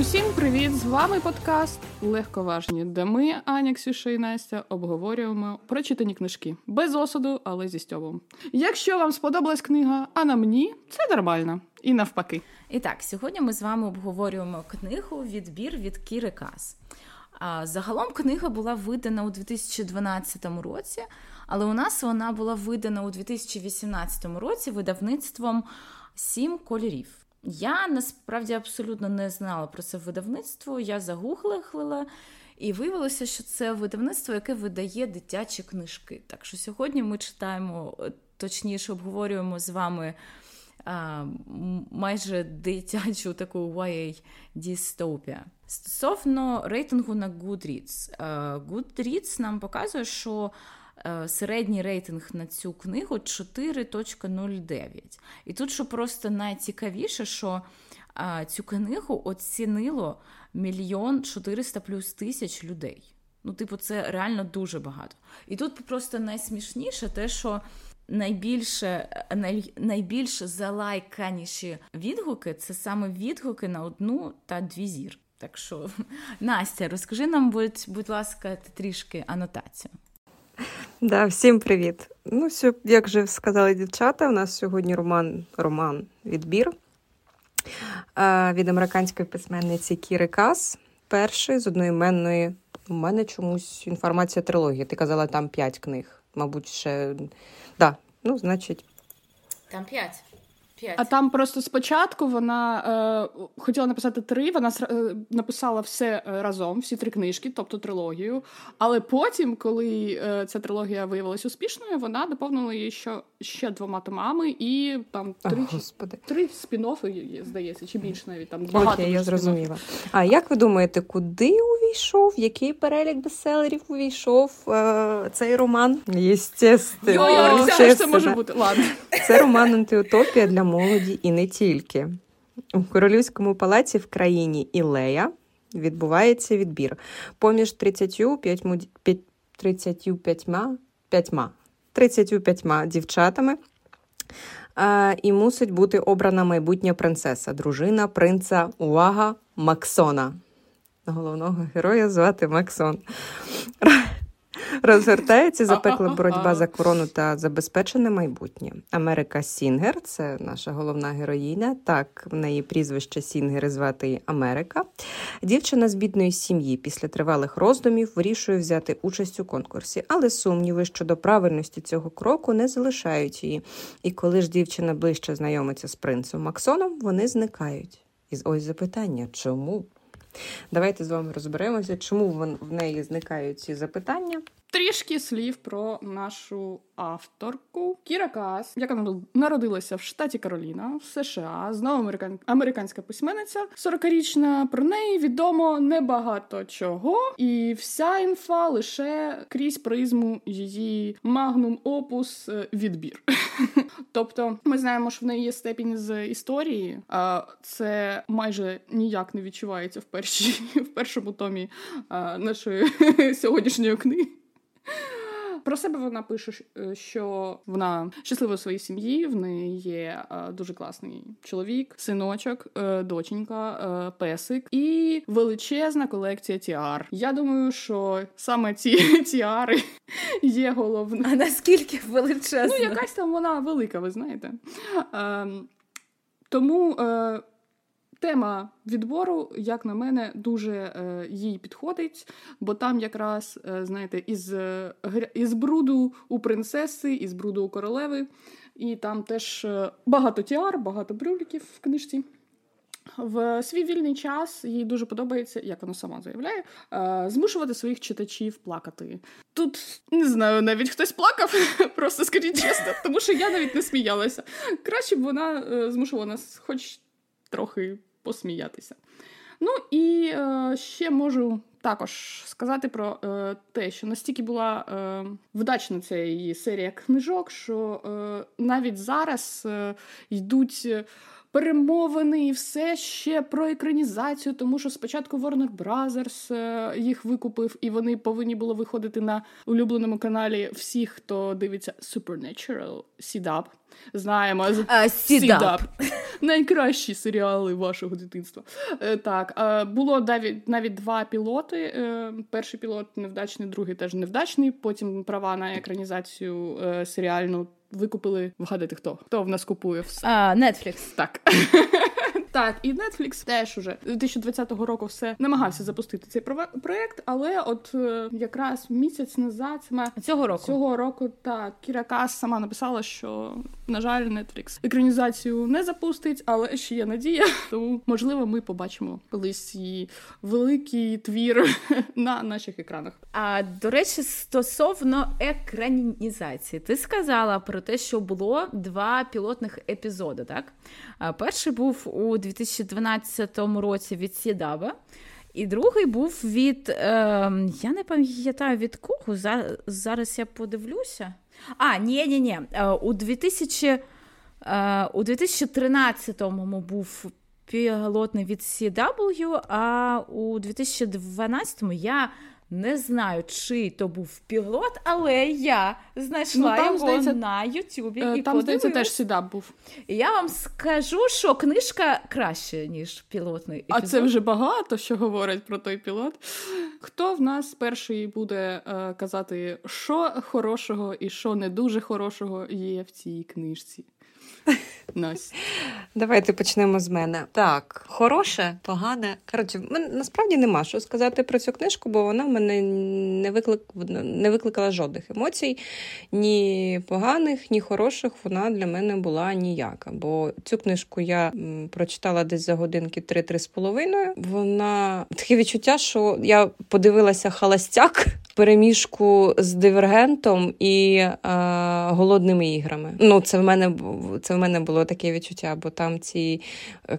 Усім привіт! З вами подкаст Легковажні, де ми, Аня, Ксюша і Настя, обговорюємо прочитані книжки без осуду, але зі стьобом. Якщо вам сподобалась книга, а на мені це нормально. І навпаки. І так, сьогодні ми з вами обговорюємо книгу Відбір від Кіри Кас. Загалом книга була видана у 2012 році, але у нас вона була видана у 2018 році видавництвом Сім кольорів. Я насправді абсолютно не знала про це видавництво. Я загуглила і виявилося, що це видавництво, яке видає дитячі книжки. Так що сьогодні ми читаємо, точніше, обговорюємо з вами а, майже дитячу таку YA дістопія. Стосовно рейтингу на Goodreads. Goodreads нам показує, що середній рейтинг на цю книгу 4.09. І тут, що просто найцікавіше, що цю книгу оцінило мільйон 400 плюс тисяч людей. Ну, типу, це реально дуже багато. І тут просто найсмішніше те, що найбільше най, найбільш залайканіші відгуки це саме відгуки на одну та дві зір. Так що, Настя, розкажи нам, будь, будь ласка, трішки анотацію. Да, Всім привіт. Ну, як вже сказали дівчата, у нас сьогодні роман роман відбір від американської письменниці Кіри Кас. Перший з одноіменної. У мене чомусь інформація трилогії. Ти казала, там п'ять книг. Мабуть, ще. Да, ну, значить. Там п'ять. 5. А там просто спочатку вона е, хотіла написати три, вона е, написала все е, разом, всі три книжки, тобто трилогію. Але потім, коли е, ця трилогія виявилася успішною, вона доповнила її ще, ще двома томами і там три О, три спін-оффи, здається, чи більше навіть там багато. Окей, я зрозуміла. А як ви думаєте, куди увійшов? Який перелік бестселерів увійшов е, цей роман? Єстественно. Це може бути. Ладно. Це роман антиутопія для молоді і не тільки. У королівському палаці в країні Ілея відбувається відбір. Поміж 35 35 35 дівчатами. І мусить бути обрана майбутня принцеса, дружина принца Увага Максона. Головного героя звати Максон. Розгортається запекла боротьба за корону та забезпечене майбутнє. Америка Сінгер це наша головна героїня. Так, в неї прізвище Сінгер звати її Америка. Дівчина з бідної сім'ї після тривалих роздумів вирішує взяти участь у конкурсі, але сумніви щодо правильності цього кроку не залишають її. І коли ж дівчина ближче знайомиться з принцем Максоном, вони зникають. І ось запитання, чому? Давайте з вами розберемося, чому в неї зникають ці запитання. Трішки слів про нашу авторку Кіра Кас, яка народилася в штаті Кароліна в США, знову американ... американська письменниця 40-річна. Про неї відомо небагато чого, і вся інфа лише крізь призму її магнум опус е, відбір. Тобто, ми знаємо, що в неї є степінь з історії, а це майже ніяк не відчувається в першій в першому томі нашої сьогоднішньої книги. Про себе вона пише, е, що вона щаслива у своїй сім'ї. В неї є е, дуже класний чоловік, синочок, е, доченька, песик і величезна колекція тіар. Я думаю, що саме ці тіари є головним. А наскільки величезна? Ну, якась там вона велика, ви знаєте. Ем, тому Тема відбору, як на мене, дуже е, їй підходить, бо там якраз, е, знаєте, із е, із бруду у принцеси, із бруду у королеви, і там теж е, багато тіар, багато брюліків в книжці. В свій вільний час їй дуже подобається, як вона сама заявляє, е, змушувати своїх читачів плакати. Тут не знаю, навіть хтось плакав, просто скажіть чесно, тому що я навіть не сміялася. Краще б вона змушувала нас, хоч трохи посміятися. Ну і е, ще можу також сказати про е, те, що настільки була е, вдачна ця її серія книжок, що е, навіть зараз е, йдуть. Перемовини і все ще про екранізацію, тому що спочатку Warner Brothers е, їх викупив, і вони повинні були виходити на улюбленому каналі всіх, хто дивиться Supernatural, CW. Знаємо Сідап. найкращі серіали вашого дитинства. Е, Так, е, було навіть навіть два пілоти. Е, Перший пілот невдачний, другий теж невдачний. Потім права на екранізацію е, серіальну викупили. Вгадайте, хто? Хто в нас купує все? А, Netflix. Так. Так, і Netflix теж уже 2020 року все намагався запустити цей проект, але от е, якраз місяць назад саме Цього року. цього року так Кіра Кас сама написала, що на жаль, Netflix екранізацію не запустить, але ще є надія. Тому можливо, ми побачимо колись її великий твір на наших екранах. А до речі, стосовно екранізації, ти сказала про те, що було два пілотних епізоди. Так, перший був у 2012 році від Сідаба. І другий був від. Е, я не пам'ятаю від кого. За, зараз я подивлюся. А, ні, ні, ні. У 2000, е, у 2013-му був пілотний від CW, а у 2012-му я не знаю, чи то був пілот, але я знайшла Ну, там, його здається, на Ютубі. Е, і Там, здається, теж сідап був. І я вам скажу, що книжка краще, ніж пілотний епізод. А це вже багато що говорить про той пілот. Хто в нас перший буде е, казати, що хорошого і що не дуже хорошого є в цій книжці? Настя. Давайте почнемо з мене. Так, хороше, погане. Коротше, насправді нема що сказати про цю книжку, бо вона в мене не, виклик, не викликала жодних емоцій, ні поганих, ні хороших. Вона для мене була ніяка. Бо цю книжку я прочитала десь за годинки 3-3 з половиною. Вона таке відчуття, що я подивилася холостяк. Переміжку з дивергентом і е, голодними іграми. Ну, це в мене це в мене було таке відчуття, бо там ці е,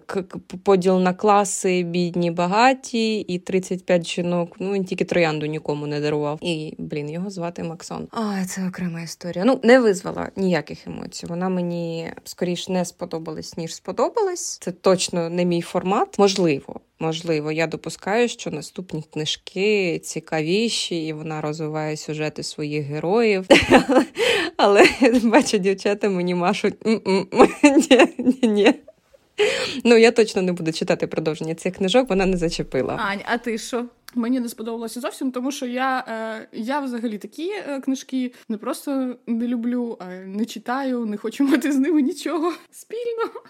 поділ на класи, бідні, багаті, і 35 жінок. Ну він тільки троянду нікому не дарував. І блін, його звати Максон. А це окрема історія. Ну не визвала ніяких емоцій. Вона мені скоріш не сподобалась, ніж сподобалась. Це точно не мій формат. Можливо. Можливо, я допускаю, що наступні книжки цікавіші, і вона розвиває сюжети своїх героїв. Але бачу, дівчата мені машуть. Ні, ні, ні. Ну, я точно не буду читати продовження цих книжок, вона не зачепила. Ань, а ти що? Мені не сподобалося зовсім, тому що я, е, я взагалі такі е, книжки не просто не люблю, а не читаю, не хочу мати з ними нічого спільного.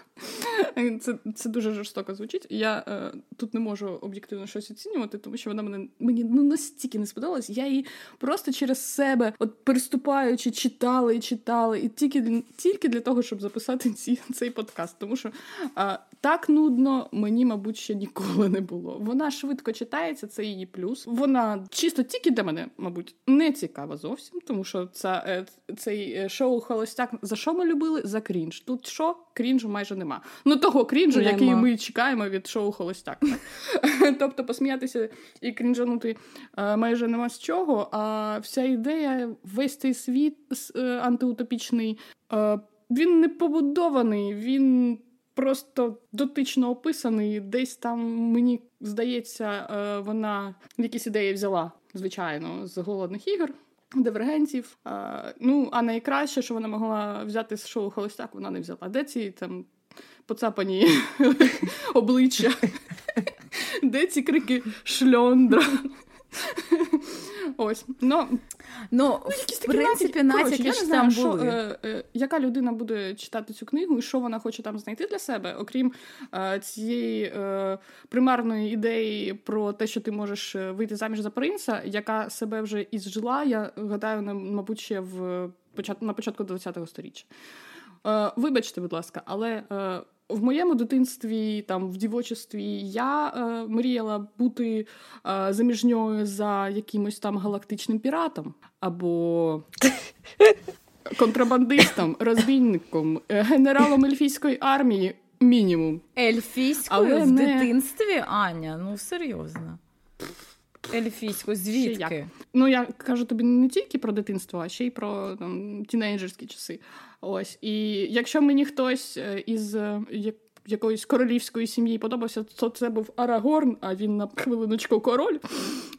Це, це дуже жорстоко звучить. Я е, тут не можу об'єктивно щось оцінювати, тому що вона мене мені ну настільки не сподобалась. Я її просто через себе, от переступаючи, читала і читала, і тільки тільки для того, щоб записати ці, цей подкаст. Тому що е, так нудно мені, мабуть, ще ніколи не було. Вона швидко читається, це її плюс. Вона чисто тільки для мене, мабуть, не цікава зовсім, тому що це, е, цей е, шоу Холостяк за що ми любили? За крінж. Тут що? Крінжу майже нема. Ну того крінжу, Нема. який ми чекаємо від шоу Холостяк. тобто посміятися і крінжанути е, майже нема з чого. А вся ідея, весь цей світ е, антиутопічний, е, він не побудований, він. Просто дотично описаний, десь там мені здається, вона якісь ідеї взяла, звичайно, з голодних ігор, дивергентів. Ну, а найкраще, що вона могла взяти з шоу Холостяк, вона не взяла. Де ці там поцапані обличчя? Де ці крики шльондра? Ось. Ну, Ну, якісь в такі принципі, натяки я не знаю, там що, були. е, е, яка людина буде читати цю книгу і що вона хоче там знайти для себе, окрім е, цієї е, примарної ідеї про те, що ти можеш е, вийти заміж за принца, яка себе вже ізжила, я гадаю, на- мабуть, ще в почат... на початку ХХ століття. Е, вибачте, будь ласка, але в моєму дитинстві, там в дівочестві, я е, мріяла бути е, заміжньою за якимось там галактичним піратом або контрабандистом, розбійником, е, генералом ельфійської армії. Мінімум. Ельфійською Але в не- дитинстві, Аня, ну серйозно. Ельфійську, звідки? Ну, я кажу тобі не тільки про дитинство, а ще й про там, тінейджерські часи. Ось. І якщо мені хтось е, із е, якоїсь королівської сім'ї подобався, то це був Арагорн, а він на хвилиночку король,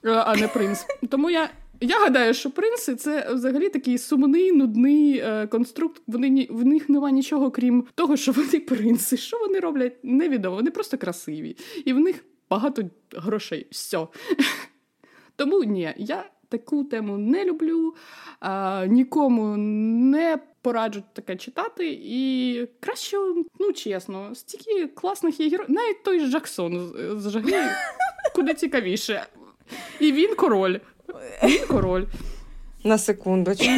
е, а не принц. Тому я. Я гадаю, що принци це взагалі такий сумний, нудний е, конструкт. Вони в них немає нічого, крім того, що вони принци. Що вони роблять, невідомо. Вони просто красиві. І в них багато грошей. Все. Тому ні, я таку тему не люблю, а, нікому не пораджу таке читати. І краще, ну чесно, стільки класних є героїв. Навіть той Жаксон з Жаглі куди цікавіше. І він король. Він король. На секундочку.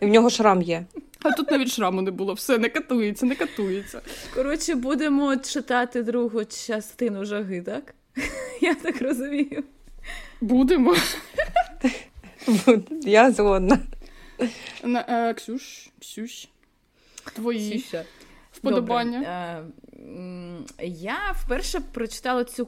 І в нього шрам є. А тут навіть шраму не було, все не катується, не катується. Коротше, будемо читати другу частину жаги, так? Я так розумію. Будемо. Я згодна. На, е, Ксюш, Ксюш, твої Ксюша. Вподобання. Добре. Е, я вперше прочитала цю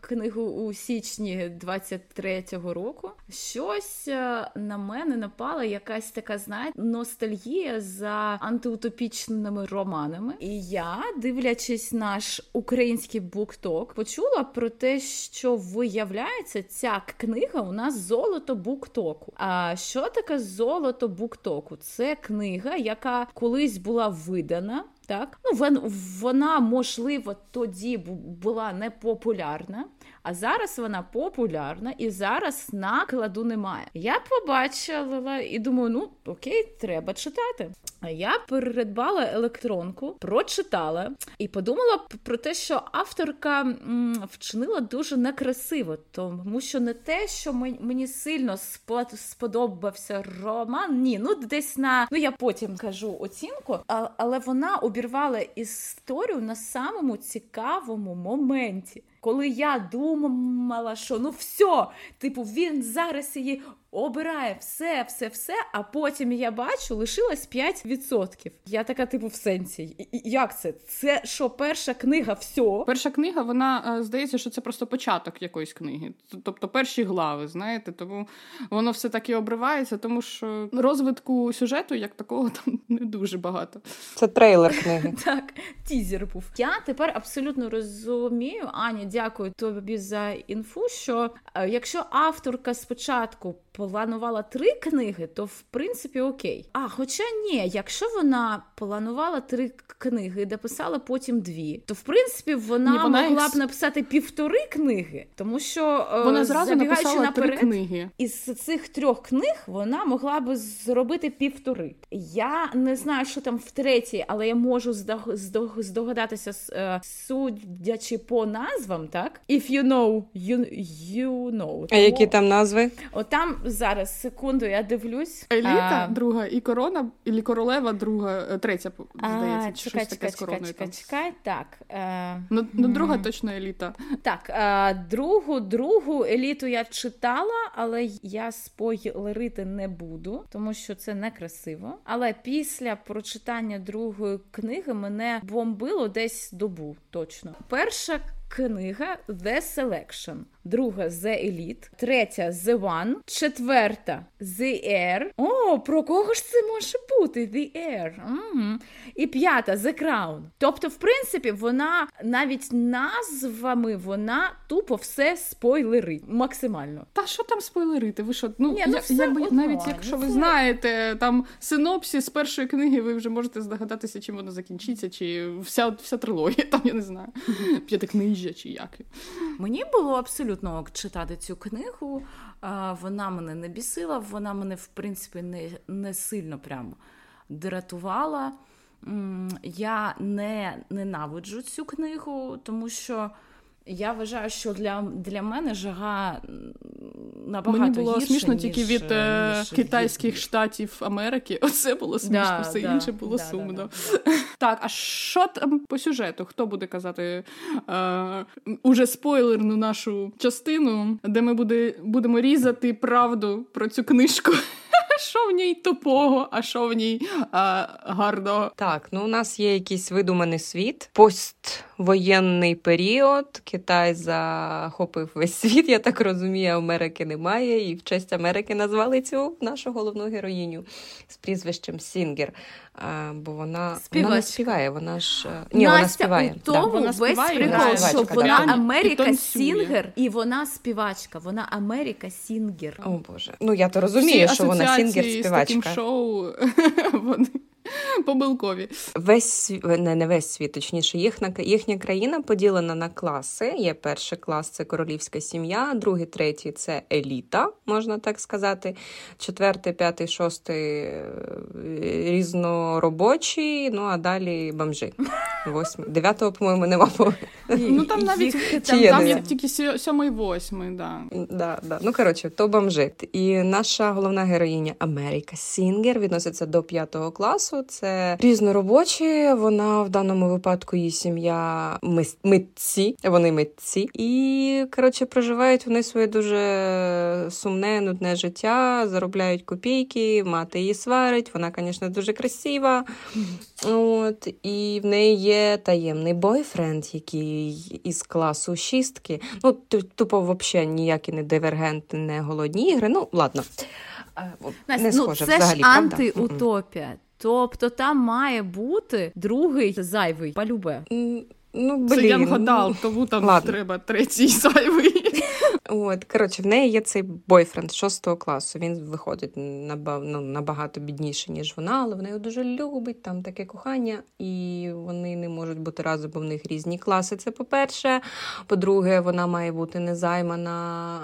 книгу у січні 23-го року. Щось е, на мене напала якась така, знаєте, ностальгія за антиутопічними романами. І я, дивлячись наш український букток, почула про те, що виявляється, ця книга у нас золото буктоку. А що таке золото буктоку? Це книга, яка колись була видана. Так, ну вона можливо тоді була непопулярна, а зараз вона популярна і зараз накладу немає. Я побачила і думаю, ну окей, треба читати. А я передбала електронку, прочитала і подумала про те, що авторка м, вчинила дуже некрасиво, тому що не те, що мені сильно сподобався роман. Ні, ну десь на ну я потім кажу оцінку, але вона обірвала історію на самому цікавому моменті коли я думала, що ну все, типу, він зараз її обирає все, все, все, а потім я бачу, лишилось 5%. Я така, типу, в сенсі. Як це? Це що, перша книга, все? Перша книга, вона е, здається, що це просто початок якоїсь книги. Тобто перші глави, знаєте, тому воно все таки обривається, тому що розвитку сюжету як такого там не дуже багато. Це трейлер книги. Так, тізер був. Я тепер абсолютно розумію, Аня, дякую тобі за інфу. Що е, якщо авторка спочатку планувала три книги, то в принципі окей. А хоча ні, якщо вона планувала три книги, де писала потім дві, то в принципі вона, ні, вона могла їх... б написати півтори книги, тому що е, вона зразу написала наперед, три книги. Із цих трьох книг вона могла би зробити півтори. Я не знаю, що там в третій, але я можу здогадатися, е, судячи по назвам, так? If you know, you, you know. А які там назви? От там зараз секунду, я дивлюсь. Еліта а... друга і корона, і королева друга, е, третя, здається. А, чекай, щось чекай, таке чекай, з чекай, чекай, так. Е... Ну, ну, друга точно еліта. Так, е, другу, другу еліту я читала, але я спойлерити не буду, тому що це некрасиво. Але після прочитання другої книги мене бомбило десь добу точно. Перша книга The Selection друга The Elite, третя The One, четверта The Air. О, про кого ж це може бути? The Air. Угу. І п'ята The Crown. Тобто, в принципі, вона навіть назвами вона тупо все спойлерить максимально. Та що там спойлерити? Ви що? Ну, Ні, ну все якби, одно, навіть якщо ви знаєте там синопсис з першої книги, ви вже можете здогадатися, чим воно закінчиться, чи вся вся трилогія, там я не знаю, п'ятикнижжя чи як. Мені було абсолютно ок читати цю книгу. Вона мене не бісила, вона мене, в принципі, не не сильно прямо дратувала. Я не ненавиджу цю книгу, тому що я вважаю, що для для мене жага набагато Мені було гірше, смішно ніж, тільки від е, ніж китайських від... штатів Америки. Оце було смішно, да, все да, інше було да, сумно. Так, а що там по сюжету? Хто буде казати е, уже спойлерну нашу частину, де ми буде, будемо різати правду про цю книжку? що в ній тупого, а що в ній а, гарного. Так, ну у нас є якийсь видуманий світ, поствоєнний період. Китай захопив весь світ, я так розумію, Америки немає. І в честь Америки назвали цю нашу головну героїню з прізвищем Сінгер. А, бо вона, вона не співає, вона ж е, ні, Настя, вона співає. у тому Вона весь співає, прикол, вона що вона да. Америка І. Сінгер, і вона співачка. Вона Америка Сінгер. О Боже, ну я то розумію, Всі що вона singer з таким шоу. Вони помилкові. Весь сві- не, не весь світ, точніше, їхня, їхня країна поділена на класи. Є перший клас це королівська сім'я, другий, третій це еліта, можна так сказати. Четвертий, п'ятий, шостий е, різноробочі, ну а далі бомжи. Восьмий. Дев'ятого, по-моєму, нема. Ну там навіть Їх є там є тільки сьомий, восьмий, да. Да, да. Ну, коротше, то бомжи. І наша головна героїня Америка Сінгер відноситься до п'ятого класу. Це різноробочі. Вона в даному випадку її сім'я митці. Вони митці. І коротше проживають вони своє дуже сумне, нудне життя, заробляють копійки, мати її сварить. Вона, звісно, дуже красива. От, і в неї є таємний бойфренд, який із класу шістки. Ну, тупо взагалі ніякі не дивергенти, не голодні ігри. Ну, ладно. Е, Не ну, схоже це взагалі, ж антиутопія. Тобто там має бути другий зайвий полюбе. Ну, Це блін. я вгадав, тому там Ладно. треба третій зайвий. От, коротше, в неї є цей бойфренд шостого класу. Він виходить ну, набагато бідніше, ніж вона, але вона його дуже любить, там таке кохання, і вони не можуть бути разом, бо в них різні класи. Це по-перше. По-друге, вона має бути незаймана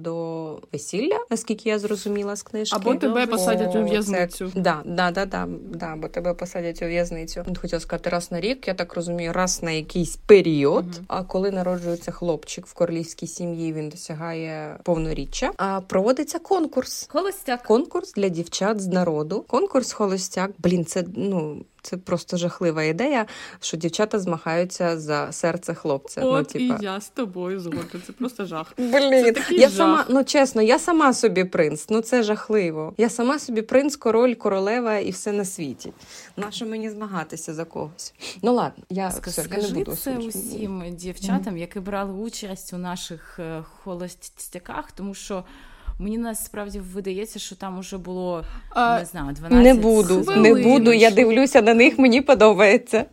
до весілля, наскільки я зрозуміла з книжки. Або тебе посадять у в'язницю. Це... Да, да, да, да, да, бо тебе посадять у в'язницю. Хотіла сказати раз на рік, я так розумію, раз на якийсь період. Мгм. А коли народжується хлопчик в королівській сім'ї, він досягає повноріччя. А проводиться конкурс. Холостяк. Конкурс для дівчат з народу. Конкурс холостяк. Блін, це ну. Це просто жахлива ідея, що дівчата змагаються за серце хлопця. ну, типа, і я з тобою згодна. Це просто жах. Блін, такий я жах. сама, ну чесно, я сама собі принц. Ну це жахливо. Я сама собі принц, король, королева і все на світі. Нащо мені змагатися за когось? Ну ладно, я, Ска- все, я не буду це усім дівчатам, які брали участь у наших е, холостяках, тому що мені насправді видається, що там уже було А, не знаю, 12 Не буду, сезонів. не буду. Я дивлюся на них, мені подобається.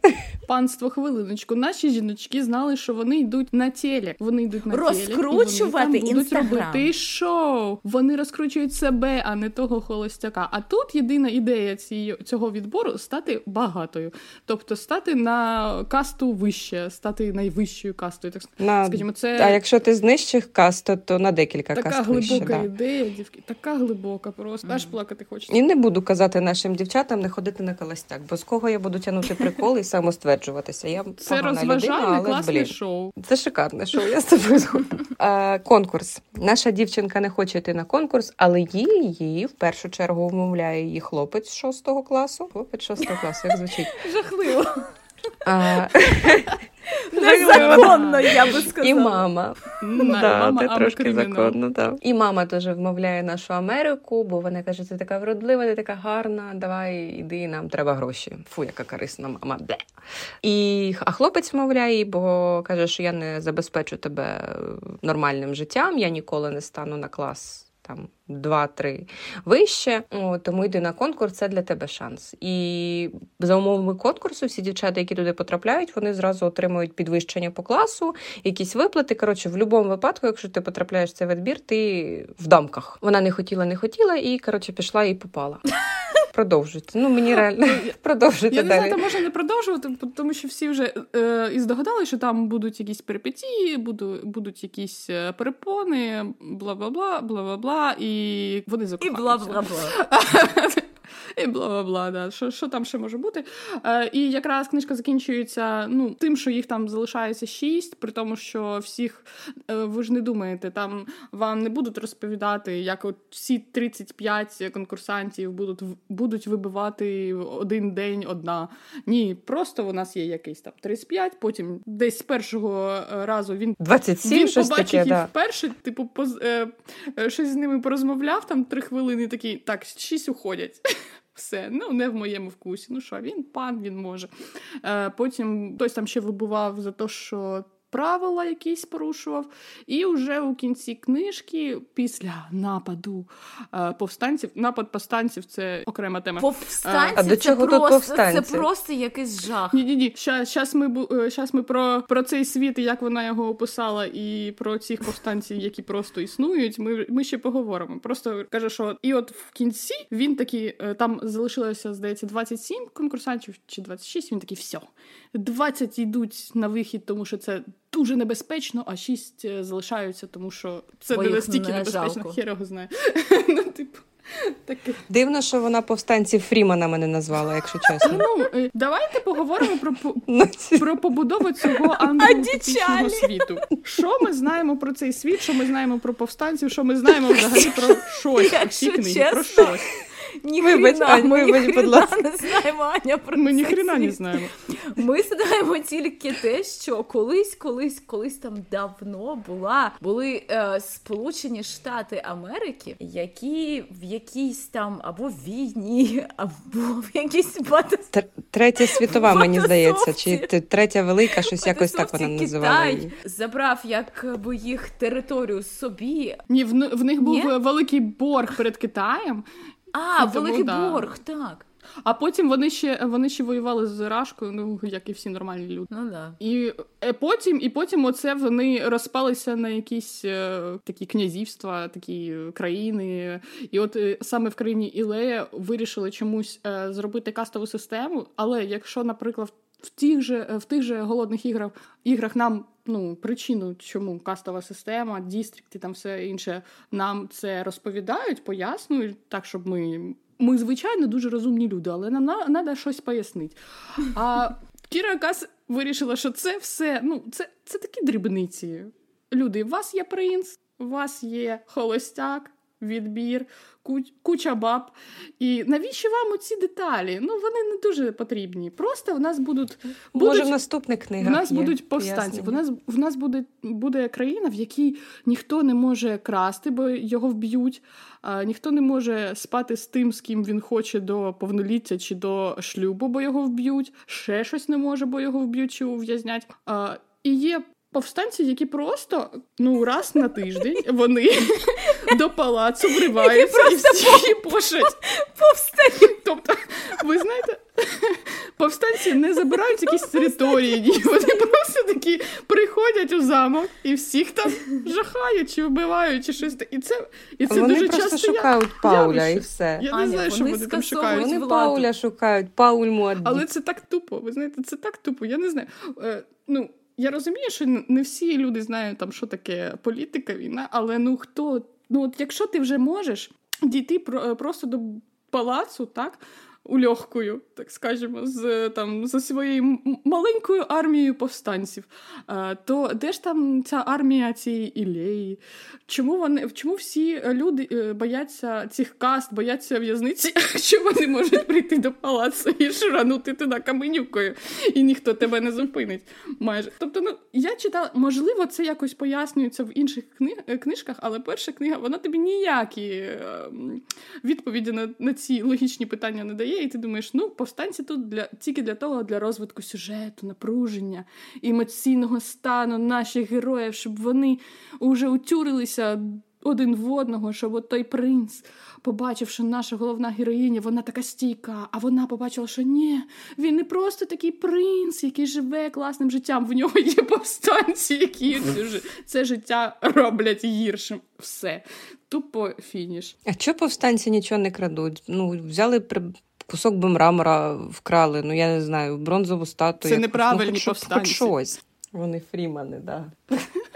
Панство, хвилиночку. Наші жіночки знали, що вони йдуть на телек. Вони йдуть на телек, і Розкручувати вони там будуть робити шоу. Вони розкручують себе, а не того холостяка. А тут єдина ідея цієї, цього відбору стати багатою, тобто стати на касту вище, стати найвищою кастою. Так На... скажімо, це А якщо ти з нижчих каст, то, то на декілька така каст вище. глибока Да. Ідея, дівки, така глибока, просто аж плакати хочеться. І не буду казати нашим дівчатам не ходити на колостяк, бо з кого я буду тягнути приколи і самостверджуватися. Я Це розважальне, класне блін. шоу. Це шикарне шоу, я з тобою згодна. Конкурс. Наша дівчинка не хоче йти на конкурс, але її, її в першу чергу вмовляє її хлопець шостого класу. Хлопець шостого класу, як звучить. Жахливо. Незаконно, я би сказала. і мама. Да, це трошки законно, да. І мама теж вмовляє нашу Америку, бо вона каже, ти така вродлива, ти така гарна, давай іди, нам треба гроші. Фу, яка корисна мама. Бе. І, а хлопець вмовляє, бо каже, що я не забезпечу тебе нормальним життям, я ніколи не стану на клас. Там два-три вище, О, тому йди на конкурс, це для тебе шанс. І за умовами конкурсу всі дівчата, які туди потрапляють, вони зразу отримують підвищення по класу, якісь виплати. Коротше, в будь-якому випадку, якщо ти потрапляєш в цей відбір, ти в дамках. Вона не хотіла, не хотіла, і коротше пішла і попала. Продовжуйте. Ну мені реально продовжуйте Я не знаю, там можна не продовжувати, тому що всі вже е, і здогадали, що там будуть якісь перипетії, буду, будуть якісь е, перепони, бла бла бла, бла бла бла, і вони І бла-бла-бла. і бла бла бла. Да. Що що там ще може бути? Е, І якраз книжка закінчується ну, тим, що їх там залишається шість, при тому, що всіх е, ви ж не думаєте, там вам не будуть розповідати, як от всі 35 конкурсантів будуть будуть вибивати один день одна. Ні, просто у нас є якийсь там 35, потім десь з першого е, разу він 27, він щось побачив таке, їх да. вперше, типу, поз, е, е, щось з ними порозмовляв там три хвилини, такий, так, шість уходять. Все, ну не в моєму вкусі. Ну що, він пан, він може. Е, Потім хтось там ще вибував за те, що правила якісь порушував. І вже у кінці книжки, після нападу е, повстанців, напад повстанців це окрема тема. Повстанці А до це чого тут просто, повстанці? Це просто якийсь жах. Ні, ні, ні. Щас ми е, щас ми про, про цей світ, і як вона його описала, і про цих повстанців, які просто існують. Ми, ми ще поговоримо. Просто каже, що і от в кінці він такий, е, там залишилося, здається, 27 конкурсантів чи 26, Він такий, все, 20 йдуть на вихід, тому що це. Дуже небезпечно, а 6 залишаються, тому що це Бо не настільки не небезпечно, хер його знає. ну, типу, таке. Дивно, що вона повстанців Фріманами не назвала, якщо чесно. Ну, е, давайте поговоримо про по- Ну, про побудову цього антиутопічного світу. Що ми знаємо про цей світ? Що ми знаємо про повстанців? Що ми знаємо взагалі про щось? Якщо Всі книги про щось. Ні Вибач, хрена, Ань, ми ні вибач, будь ласка. не знаємо, Аня, про Ми цей ніхрена не знаємо. Ми знаємо тільки те, що колись, колись, колись там давно була були е, Сполучені Штати Америки, які в якійсь там або війні, або в якійсь бата... Третя світова, мені здається, чи третя велика, щось якось так вона називала її. забрав якби їх територію собі. Ні, в, в них був Ні? великий борг перед Китаєм, А, Тому великий да. борг, так. а потім вони ще вони ще воювали з Рашкою, ну як і всі нормальні люди. Ну да. І е, потім, і потім оце вони розпалися на якісь е, такі князівства, такі країни. І от е, саме в країні Ілея вирішили чомусь е, зробити кастову систему. Але якщо, наприклад, в тих же в тих же голодних іграх іграх нам ну причину, чому кастова система, дістрикти, там все інше, нам це розповідають, пояснюють так, щоб ми. Ми, звичайно, дуже розумні люди, але нам треба щось пояснити. А Кіра Кас вирішила, що це все, ну, це, це такі дрібниці. Люди, у вас є принц, у вас є холостяк, відбір, куч- куча баб. І навіщо вам оці деталі? Ну, вони не дуже потрібні. Просто в нас будуть. Може, будуть в наступних книгах в нас є будуть повстанці. В нас в нас буде, буде країна, в якій ніхто не може красти, бо його вб'ють. А, ніхто не може спати з тим, з ким він хоче до повноліття чи до шлюбу, бо його вб'ють. Ще щось не може, бо його вб'ють чи ув'язнять. А, і є. Повстанці, які просто ну раз на тиждень вони до палацу вриваються і всіх їпошать. Повстань. Тобто, ви знаєте, повстанці не забирають якісь території, ні, вони просто такі приходять у замок і всіх там жахають чи вбивають, чи щось таке. І це, і це Вони дуже просто часто я- шукають Пауля явище. і все. Я не Аня, знаю, що вони вони там шукають. Вони. Пауля шукають, Пауль Муаддіб. Але це так тупо. Ви знаєте, це так тупо. Я не знаю. Е, ну, я розумію, що не всі люди знають, там, що таке політика, війна, але ну хто. Ну, от якщо ти вже можеш дійти про, просто до палацу, так? Ульохкою, так скажемо, з там за своєю маленькою армією повстанців. Е, то де ж там ця армія цієї ілеї? Чому вони чому всі люди е, бояться цих каст, бояться в'язниці? Що вони можуть прийти до палацу і шуранути туди каменюкою, і ніхто тебе не зупинить? Майже тобто, ну я читала, можливо, це якось пояснюється в інших кни... е, книжках, але перша книга вона тобі ніякі відповіді на, на ці логічні питання не дає, і ти думаєш, ну повстанці тут для тільки для того, для розвитку сюжету, напруження, емоційного стану наших героїв, щоб вони уже утюрилися один в одного, щоб от той принц що наша головна героїня, вона така стійка, а вона побачила, що ні, він не просто такий принц, який живе класним життям. В нього є повстанці, які це, життя роблять гіршим. Все. Тупо фініш. А чого повстанці нічого не крадуть? Ну, взяли. Кусок би мрамора, вкрали, ну я не знаю, бронзову статую. Це якусь. неправильні ну, хоч, повстанці. Хоч щось. Вони фрімани, да.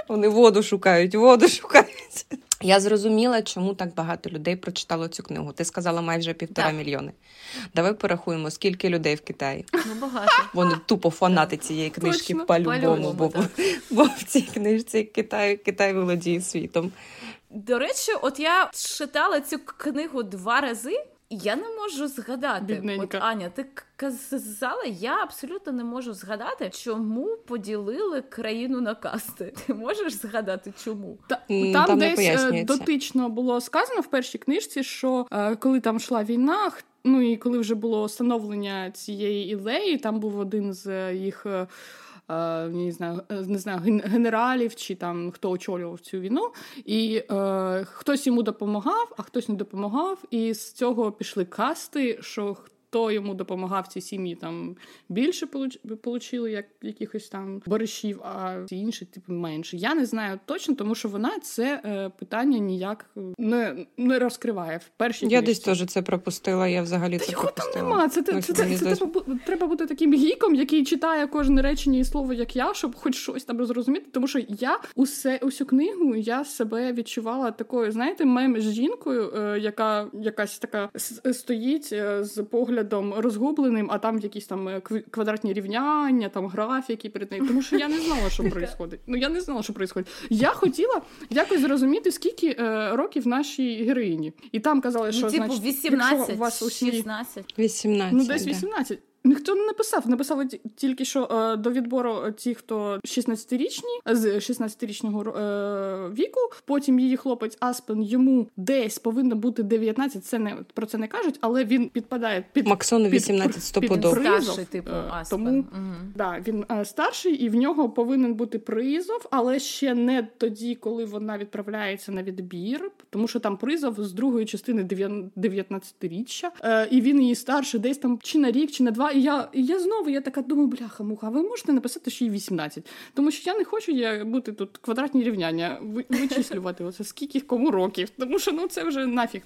Вони воду шукають, воду шукають. Я зрозуміла, чому так багато людей прочитало цю книгу. Ти сказала майже півтора Так. мільйони. Давай порахуємо, скільки людей в Китаї. Ну, багато. Вони тупо фанати цієї книжки Точно. по-любому, По-любому, бо, бо в цій книжці Китай, Китай володіє світом. До речі, от я читала цю книгу два рази. Я не можу згадати. Бідненька. От Аня, ти казала, я абсолютно не можу згадати, чому поділили країну на касти. Ти можеш згадати, чому? Та, там, там десь е, дотично було сказано в першій книжці, що е, коли там йшла війна, ну і коли вже було встановлення цієї ідеї, там був один з е, їх. Е, я не знаю, е, не знаю, генералів чи там хто очолював цю війну, і е, хтось йому допомагав, а хтось не допомагав. І з цього пішли касти, що хто йому допомагав цій сім'ї, там більше получили як якихось там баришів, а ці інші, типу, менше. Я не знаю точно, тому що вона це е, питання ніяк е, не, не розкриває в першій Я книжці. десь теж це пропустила, я взагалі Та це його там пропустила. нема. Це, це, Ну, це, це, треба, треба бути таким гіком, який читає кожне речення і слово, як я, щоб хоч щось там зрозуміти. Тому що я усе усю книгу я себе відчувала такою, знаєте, мем з жінкою, е, яка якась така стоїть е, з поглядом розгубленим, а там якісь там е, квадратні рівняння, там графіки перед нею. Тому що я не знала, що відбувається. Ну я не знала, що відбувається. Я хотіла якось зрозуміти, скільки е, років нашій героїні. І там казали, що ну, типу, значить, 18, якщо у вас усі 16. 18. Ну, десь да. 18. Ніхто не написав. Написали тільки що е, до відбору ті, хто 16-річні, з 16-річного е, віку. Потім її хлопець Аспен йому десь повинно бути 19. Це не про це не кажуть, але він підпадає під Максону під- 18 під призов, Старший, типу, е, Аспен. Тому Мгм. Да, він е, старший, і в нього повинен бути призов, але ще не тоді, коли вона відправляється на відбір, тому що там призов з другої частини 19-річчя, е, і він її старший десь там чи на рік, чи на два. І я, і я знову я така думаю, бляха, муха, ви можете написати, що їй 18. Тому що я не хочу я бути тут квадратні рівняння, ви- вичислювати оце скільки кому років. Тому що ну це вже нафіг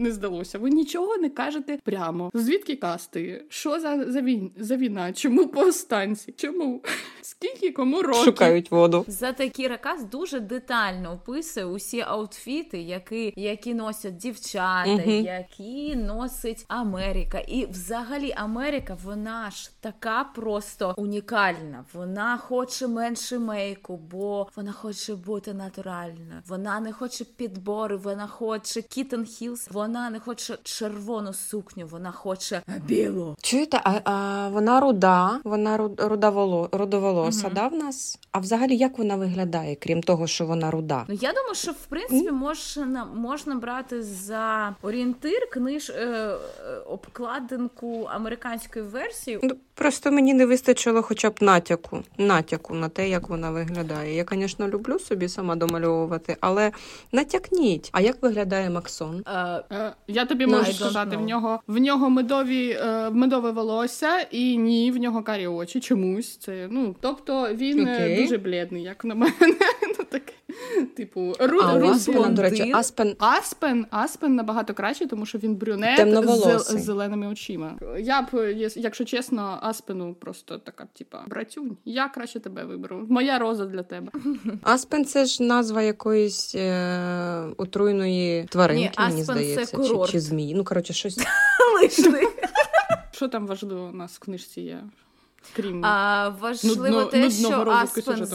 не здалося. Ви нічого не кажете прямо. Звідки касти? Що за, за, війн, за війна? Чому повстанці? Чому? Скільки кому років? Шукають воду. Зате Кіра Кас дуже детально описує усі аутфіти, які, які носять дівчата, Мгм. які носить Америка. І взагалі Америка, вона ж така просто унікальна. Вона хоче менше мейку, бо вона хоче бути натуральною. Вона не хоче підбори, вона хоче кітен хілс, вона не хоче червону сукню, вона хоче білу. Чуєте, а, а вона руда, вона ру- рудоволо, рудоволоса, Мгм. да, в нас? А взагалі як вона виглядає, крім того, що вона руда? Ну я думаю, що в принципі можна можна брати за орієнтир книж е, е, обкладинку американської версії. Ну, просто мені не вистачило хоча б натяку, натяку на те, як вона виглядає. Я, звісно, люблю собі сама домальовувати, але натякніть. А як виглядає Максон? Е, Е, Я тобі можу сказати, в нього в нього медові е, медове волосся, і ні, в нього карі очі. Чомусь це ну тобто він е, Окей. дуже блідний, як на мене. Ну таке, типу, ру, А ру- Аспена, до речі. Аспен Аспен, Аспен набагато краще, тому що він брюнет з, з зеленими очима. Я б, єс- якщо чесно, Аспену просто така, типа, братюнь, я краще тебе виберу. Моя роза для тебе. Аспен це ж назва якоїсь е, отруйної тваринки, Ні, мені Аспен це здається, чи, чи змії. Ну, коротше, щось. Що там важливо у нас в книжці є? Крім А важливо Нудно- те, нудного що Аспен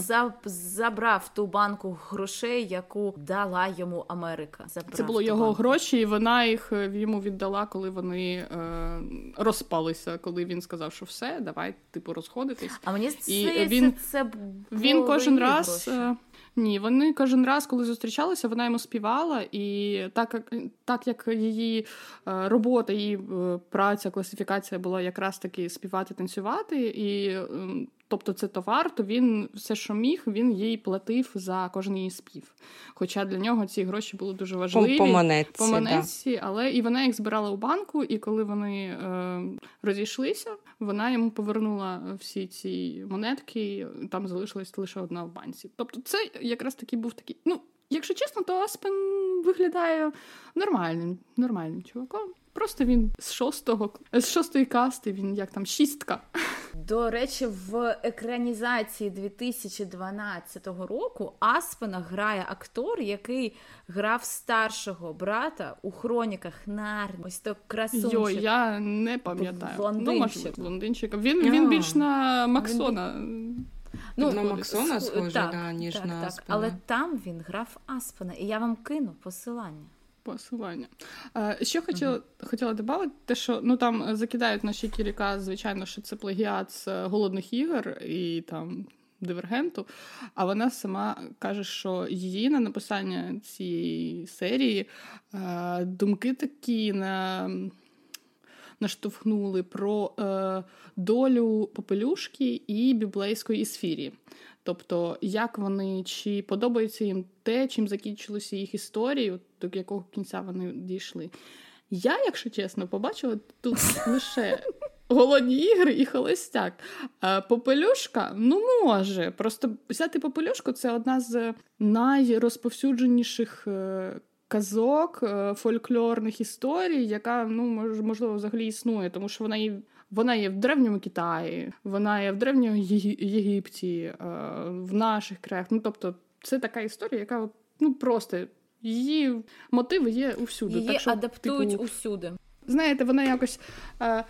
забрав ту банку грошей, яку дала йому Америка. Забрав Це було його банку. гроші, і вона їх е, йому віддала, коли вони е, розпалися, коли він сказав, що все, давай, типу, розходитись. А мені І це, він- це Він кожен раз. гроші. Ні, вони кожен раз, коли зустрічалися, вона йому співала, і так як так як її е, робота, її е, праця, класифікація була якраз таки співати, танцювати, і ем, тобто це товар, то він все, що міг, він їй платив за кожен її спів. Хоча для нього ці гроші були дуже важливі. по монетці, по да. але і вона їх збирала у банку, і коли вони е, розійшлися, вона йому повернула всі ці монетки, і там залишилась лише одна в банці. Тобто, це якраз таки був такий. Ну, якщо чесно, то Аспен виглядає нормальним, нормальним чуваком. Просто він з шостого з шостої касти, він як там шістка. До речі, в екранізації 2012 року Аспена грає актор, який грав старшого брата у хроніках Нарні. Ось то красунчик. Йой, я не пам'ятаю. Блондинчик. Ну, блондинчик. Він, він більш на Максона. Ну, на Максона схоже, так, да, ніж так, на так. Аспена. Але там він грав Аспена, і я вам кину посилання. Посилання. Е, Що хотіла, хотіла додати, те, що ну там закидають наші кіріка, звичайно, що це плагіат з е, голодних ігор і там дивергенту. А вона сама каже, що її на написання цієї серії е, думки такі на. Наштовхнули про е, долю попелюшки і біблейської сфірі. Тобто, як вони чи подобається їм те, чим закінчилися їх історії, до якого кінця вони дійшли. Я, якщо чесно, побачила тут лише голодні ігри і холостяк. А попелюшка, ну може. Просто взяти попелюшку це одна з найрозповсюдженіших. е, Казок е, фольклорних історій, яка ну можливо взагалі існує, тому що вона є вона є в древньому Китаї, вона є в древньому Єгипті, е, в наших краях. Ну тобто, це така історія, яка от, ну просто її мотиви є усюди. Її так що, адаптують типу, усюди. знаєте, вона якось е,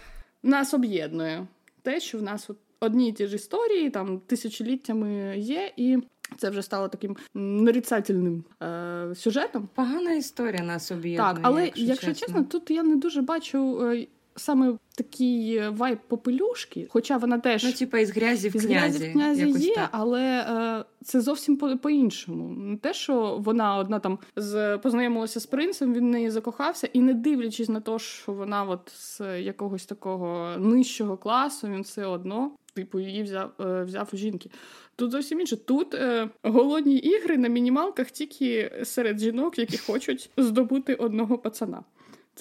нас об'єднує. Те, що в нас от одні і ті ж історії, там тисячоліттями є, і це вже стало таким нарицательним е, сюжетом. Погана історія нас об'єднує. Так, але якщо, чесно. тут я не дуже бачу е, саме такий е, вайб попелюшки, хоча вона теж. Ну, типа із грязі в князі. в князі якось є, так. але е, це зовсім по- по-іншому. Не те, що вона одна там з познайомилася з принцем, він в неї закохався, і не дивлячись на те, що вона от з якогось такого нижчого класу, він все одно. Типу, її взяв е, взяв у жінки. Тут зовсім інше. Тут е, голодні ігри на мінімалках тільки серед жінок, які хочуть здобути одного пацана.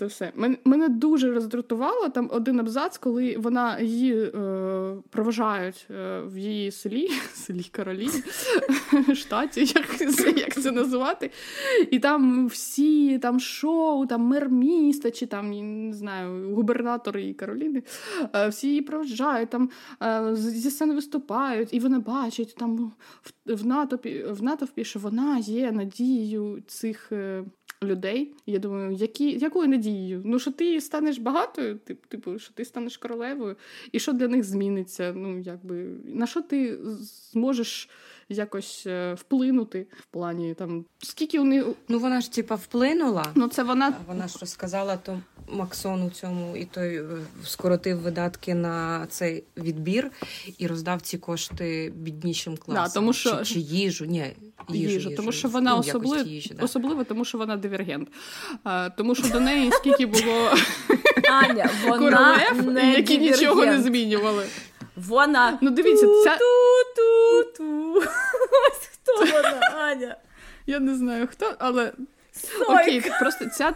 Це все. Мене дуже роздратувало там один абзац, коли вона її е, проважають е, в її селі, селі Кароліні, штаті, як, це- як це називати. І там всі там шоу, там мер міста, чи там не знаю, губернатор її Кароліни, е, всі її проважають, там е, зі сцени виступають, і вона бачить там в, в натовпі, в натовпі, що вона є надією цих. Людей. Я думаю, які, якою надією? Ну, що ти станеш багатою, тип- типу, що ти станеш королевою, і що для них зміниться? Ну, якби, на що ти зможеш якось е, вплинути в плані там, скільки вони. Ну вона ж типа вплинула. Ну, це вона. А Вона ж розказала то Максону цьому, і той е, скоротив видатки на цей відбір і роздав ці кошти біднішим класам. Да, тому що- чи, чи їжу, ні, їжу, Їжу, тому що вона Ну, їжі, да. особлива, тому що вона дивергент. А, тому що до неї скільки було Аня, вона королев, не які нічого не змінювали. Вона Ну, дивіться, ця- ту-ту-ту. Аня. Я не знаю хто, але Сойка. окей, просто ця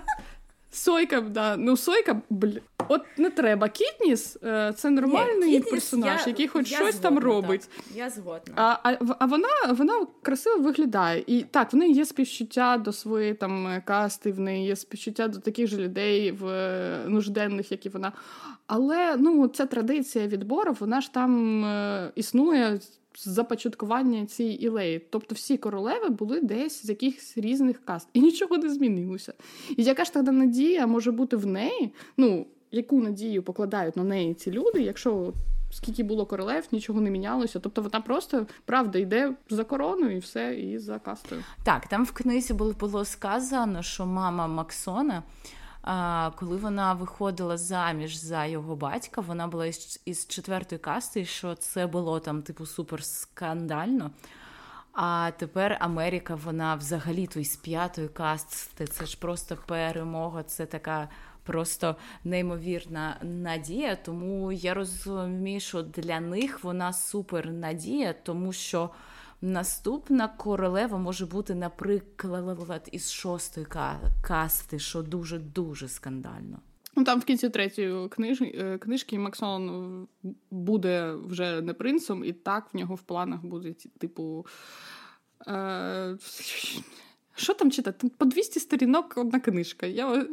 сойка, да. Ну, сойка, бля. От не треба. Кітніс е, це нормальний Ні, Кітніс, персонаж, я- який хоч я щось там робить. так. Я згодна. А, а, а вона, вона красиво виглядає. І так, в неї є співчуття до своєї там касти, в неї є співчуття до таких же людей в е, нужденних, як і вона. Але ну, ця традиція відбору, вона ж там е, існує започаткування цієї ілеї. Тобто всі королеви були десь з якихось різних каст, і нічого не змінилося. І яка ж тоді надія може бути в неї? Ну, яку надію покладають на неї ці люди, якщо скільки було королев, нічого не мінялося. Тобто вона просто правда йде за короною і все, і за кастою. Так, там в книзі було, сказано, що мама Максона, коли вона виходила заміж за його батька, вона була із, із четвертої касти, що це було там, типу, супер скандально. А тепер Америка, вона взагалі то із п'ятої касти. Це ж просто перемога, це така просто неймовірна надія. Тому я розумію, що для них вона супер надія, тому що наступна королева може бути, наприклад, із шостої касти, що дуже дуже скандально. Ну там в кінці третьої книж... е, книжки Максон буде вже не принцем, і так в нього в планах буде типу. Е... Що там читати? По 200 сторінок одна книжка. Я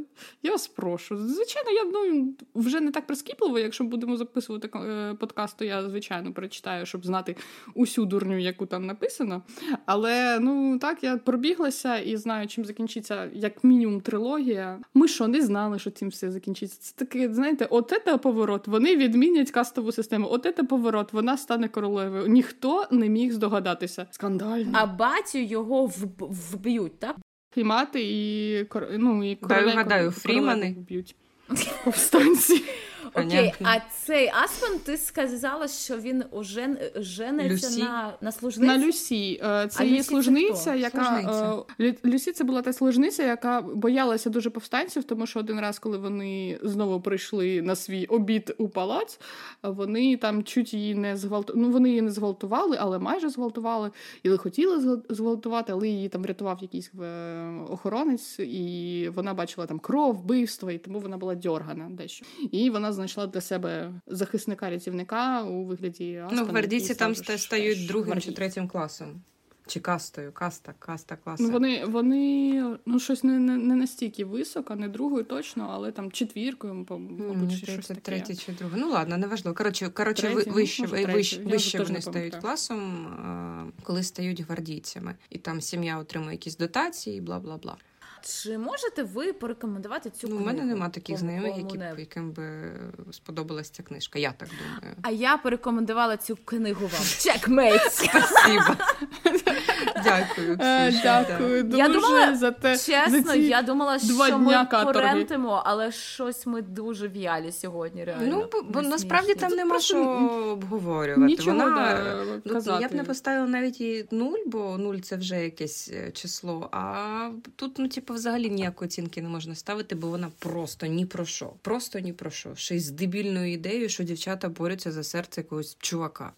я вас прошу. Звичайно, я ну, вже не так прискіпливо. Якщо будемо записувати е, подкаст, то я, звичайно, перечитаю, щоб знати усю дурню, яку там написано. Але ну так, я пробіглася і знаю, чим закінчиться як мінімум трилогія. Ми що, не знали, що цим все закінчиться. Це таке, знаєте, от це поворот. Вони відмінять кастову систему. От це поворот, вона стане королевою. Ніхто не міг здогадатися. Скандально. А батю його вб'ють, так? І мати, і ну, і я гадаю, Фрімани вб'ють повстанці. Окей, а цей Аспен, ти сказала, що він ожен... жениться на на служниці? На Люсі. Е, це її служниця, яка служниця. Е, Люсі це була та служниця, яка боялася дуже повстанців, тому що один раз, коли вони знову прийшли на свій обід у палац, вони там чуть її не зґвалтували. Ну, вони її не зґвалтували, але майже зґвалтували. І хотіли зґвалтувати, але її там рятував якийсь е, охоронець, і вона бачила там кров, вбивство, і тому вона була дьоргана дещо. І вона знайшла для себе захисника рятівника у вигляді Аспена. Ну, гвардійці там стають другим чи третім класом. Чи кастою, каста, каста, класа. Ну, Вони вони ну, щось не не, не настільки високо, не другою точно, але там четвіркою, мабуть, чи щось таке. Третє чи друге. Ну ладно, неважливо. Коротше, коротше третє, ну, вище, може, вище, вище вони стають класом, коли стають гвардійцями. І там сім'я отримує якісь дотації, бла бла бла. Чи можете ви порекомендувати цю книгу? Ну, У мене нема таких знайомих, які не... яким би сподобалася ця книжка. Я так думаю. А я порекомендувала цю книгу вам. Чекмейт! Спасибо. Дякую. Е, дякую дуже я думала, за те. Чесно, за я думала, що ми порентимо, але щось ми дуже в'ялі сьогодні. реально. Ну, бо насправді там нема що обговорювати. Нічого Вона, ну, Я б не поставила навіть і нуль, бо нуль це вже якесь е, число. А тут, ну, типу, взагалі ніякої оцінки не можна ставити, бо вона просто ні про що. Просто ні про що. Ще й з дебільною ідеєю, що дівчата борються за серце якогось чувака.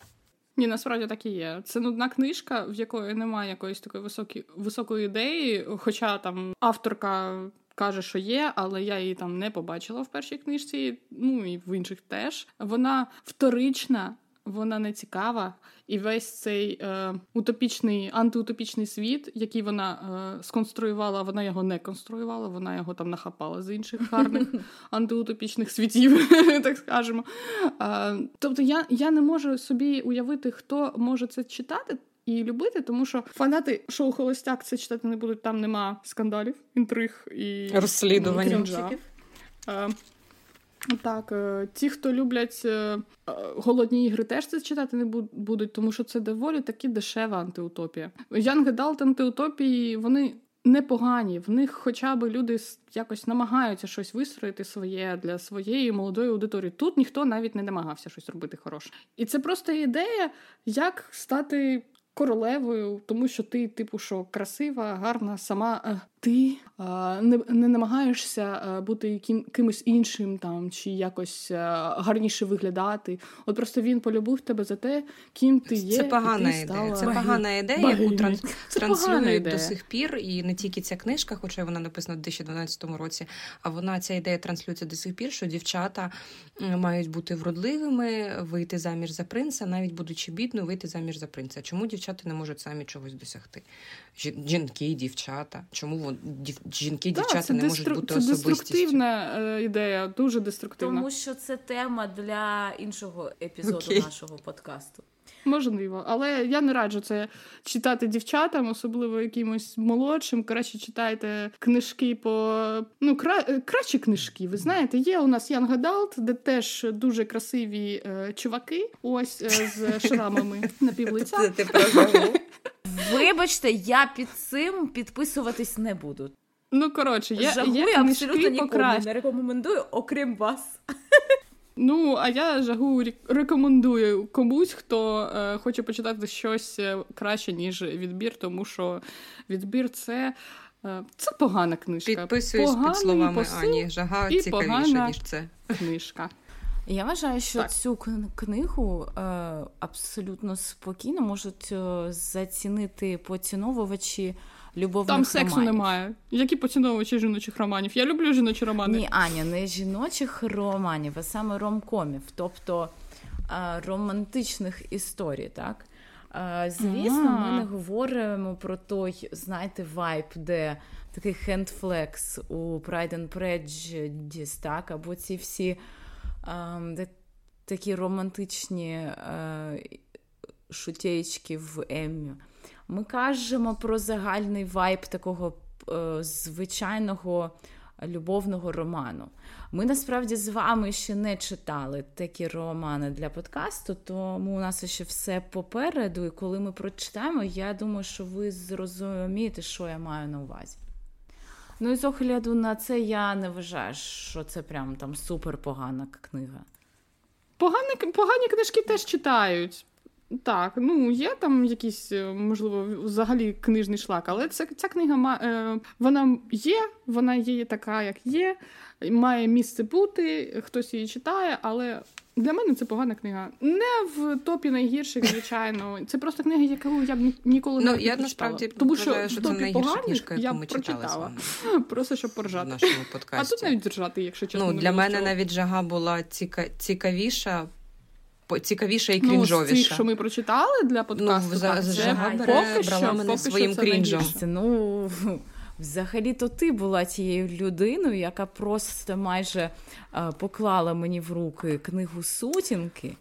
Ні, насправді так і є. Це нудна книжка, в якої немає якоїсь такої високі, високої ідеї, хоча там авторка. Каже, що є, але я її там не побачила в першій книжці, ну і в інших теж. Вона вторична, вона не цікава, і весь цей е, утопічний антиутопічний світ, який вона е, сконструювала, вона його не конструювала, вона його там нахапала з інших гарних антиутопічних світів, так скажемо. Е, тобто я, я не можу собі уявити, хто може це читати. І любити, тому що фанати шоу Холостяк це читати не будуть. Там нема скандалів, інтриг і розслідувань. Так, е, ті, хто люблять е, е, голодні ігри, теж це читати не будуть, тому що це доволі таки дешева антиутопія. Янг Далт антиутопії вони непогані. В них хоча б люди якось намагаються щось вистроїти своє для своєї молодої аудиторії. Тут ніхто навіть не намагався щось робити хороше. І це просто ідея, як стати королевою, тому що ти, типу, що красива, гарна, сама ти не не намагаєшся бути яким, кимось іншим там чи якось гарніше виглядати. От просто він полюбив тебе за те, ким ти є. Це погана ти ідея. Це погана ідея, яку транс... транслюють до сих пір. І не тільки ця книжка, хоча вона написана в 2012 році, а вона ця ідея транслюється до сих пір, що дівчата мають бути вродливими, вийти заміж за принца, навіть будучи бідною, вийти заміж за принца. Чому дівчата не можуть самі чогось досягти? Жінки, дівчата, чому жінки, дівчата да, не можуть бути це деструктивна е, ідея, дуже деструктивна. Тому що це тема для іншого епізоду okay. нашого подкасту. Можливо, але я не раджу це читати дівчатам, особливо якимось молодшим. Краще читайте книжки по ну кра... Е, кращі книжки. Ви знаєте, є у нас Young Adult, де теж дуже красиві е, чуваки. Ось е, з шрамами на півлиця. Вибачте, я під цим підписуватись не буду. Ну, коротше, я Жагую є абсолютно нікому не рекомендую, окрім вас. Ну, а я жагу рекомендую комусь, хто е, хоче почитати щось е, краще, ніж відбір, тому що відбір це е, це погана книжка. Підписуюсь Поганий під словами Ані. Жага цікавіше, ніж це. Книжка. Я вважаю, що так. цю книгу е, абсолютно спокійно можуть е, зацінити поціновувачі любовних Там сексу романів. немає. Які поціновувачі жіночих романів? Я люблю жіночі романи. Ні, Аня, не жіночих романів, а саме ромкомів, тобто е, романтичних історій, так? Звісно, ми не говоримо про той, знаєте, вайб, де такий хендфлекс у Pride and Prejudice, так, або ці всі де такі романтичні е, шутєчки в Еммі. Ми кажемо про загальний вайб такого е, звичайного любовного роману. Ми насправді з вами ще не читали такі романи для подкасту, тому у нас ще все попереду. І коли ми прочитаємо, я думаю, що ви зрозумієте, що я маю на увазі. Ну і з огляду на це я не вважаю, що це прям там супер погана книга. Погані, погані книжки теж читають. Так, ну є там якийсь, е, можливо, взагалі книжний шлак, але це, ця книга е, вона є, вона є така, як є, має місце бути, хтось її читає, але для мене це погана книга. Не в топі найгірших, звичайно. Це просто книга, яку я б ніколи ну, не я насправді Тому що вважаю, що найгірша книжка, яку я ми прочитала. Просто щоб поржати. В нашому подкасті. А тут навіть ржати, якщо чесно. Ну, Для мене навіть жага була ціка... цікавіша. Цікавіша і крінжовіша. Ну, з цих, що ми прочитали для подкасту, ну, так, жага поки брала що, мене поки своїм крінжом. Ну, Взагалі-то ти була тією людиною, яка просто майже а, поклала мені в руки книгу сутінки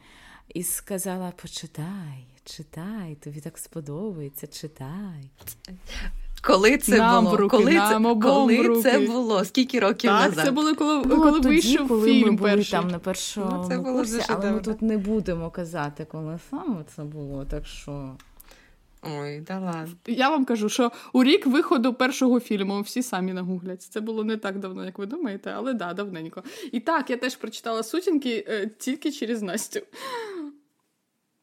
і сказала: почитай, читай, тобі так сподобається, читай. Коли це нам було? руки, коли нам це коли руки. це було? Скільки років так, назад? Це було коли, ну, коли тоді, вийшов коли фільм ми були перший. там на першому ну, це курсі, але давно. ми тут не будемо казати, коли саме це було. Так що. Ой, да ладно. Я вам кажу, що у рік виходу першого фільму всі самі нагуглять. Це було не так давно, як ви думаєте, але да, давненько. І так, я теж прочитала сутінки е, тільки через Настю.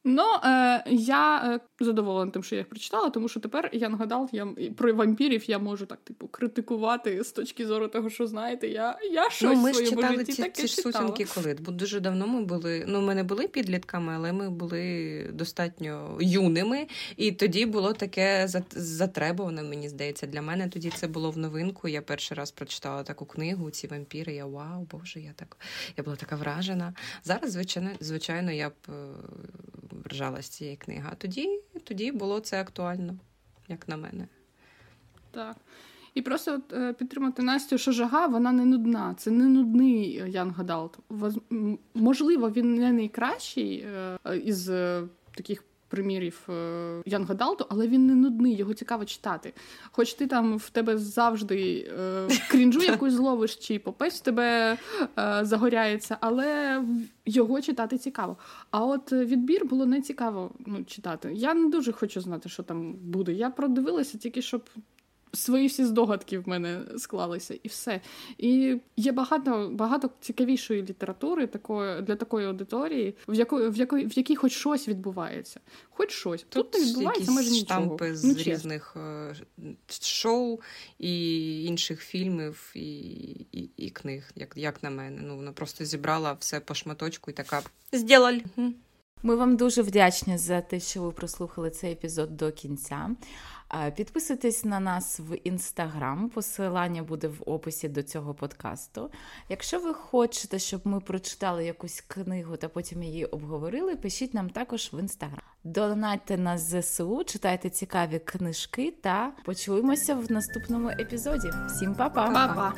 Ну, е, я е, задоволена тим, що я їх прочитала, тому що тепер я нагадав, я про вампірів я можу так, типу, критикувати з точки зору того, що знаєте, я я щось ну, ми в своєму читали житті ці, таке ці ж сутінки коли. Бо дуже давно ми були. Ну, ми не були підлітками, але ми були достатньо юними. І тоді було таке затребуване, мені здається. Для мене тоді це було в новинку. Я перший раз прочитала таку книгу, ці вампіри. Я вау, боже, я так я була така вражена. Зараз, звичайно, звичайно, я б е, ржала з цієї книги. А тоді, тоді було це актуально, як на мене. Так. І просто от, е, підтримати Настю, що жага, вона не нудна. Це не нудний Ян Гадалт. Можливо, він не найкращий е, із е, таких примірів е, Янга Далту, але він не нудний, його цікаво читати. Хоч ти там в тебе завжди е, крінжу якусь зловиш, чи попець в тебе е, загоряється, але його читати цікаво. А от відбір було не цікаво ну, читати. Я не дуже хочу знати, що там буде. Я продивилася тільки щоб свої всі здогадки в мене склалися, і все. І є багато багато цікавішої літератури такої для такої аудиторії, в якої в якої в якій хоч щось відбувається. Хоч щось тут, тут не відбувається майже нічого. штампи з ну, різних е, шоу і інших фільмів і і, і книг, як як на мене. Ну вона просто зібрала все по шматочку і така «Здєлаль». Ми вам дуже вдячні за те, що ви прослухали цей епізод до кінця. Підписуйтесь на нас в інстаграм, посилання буде в описі до цього подкасту. Якщо ви хочете, щоб ми прочитали якусь книгу та потім її обговорили, пишіть нам також в інстаграм. Донайте нас ЗСУ, читайте цікаві книжки та почуємося в наступному епізоді. Всім па-па! Па-па!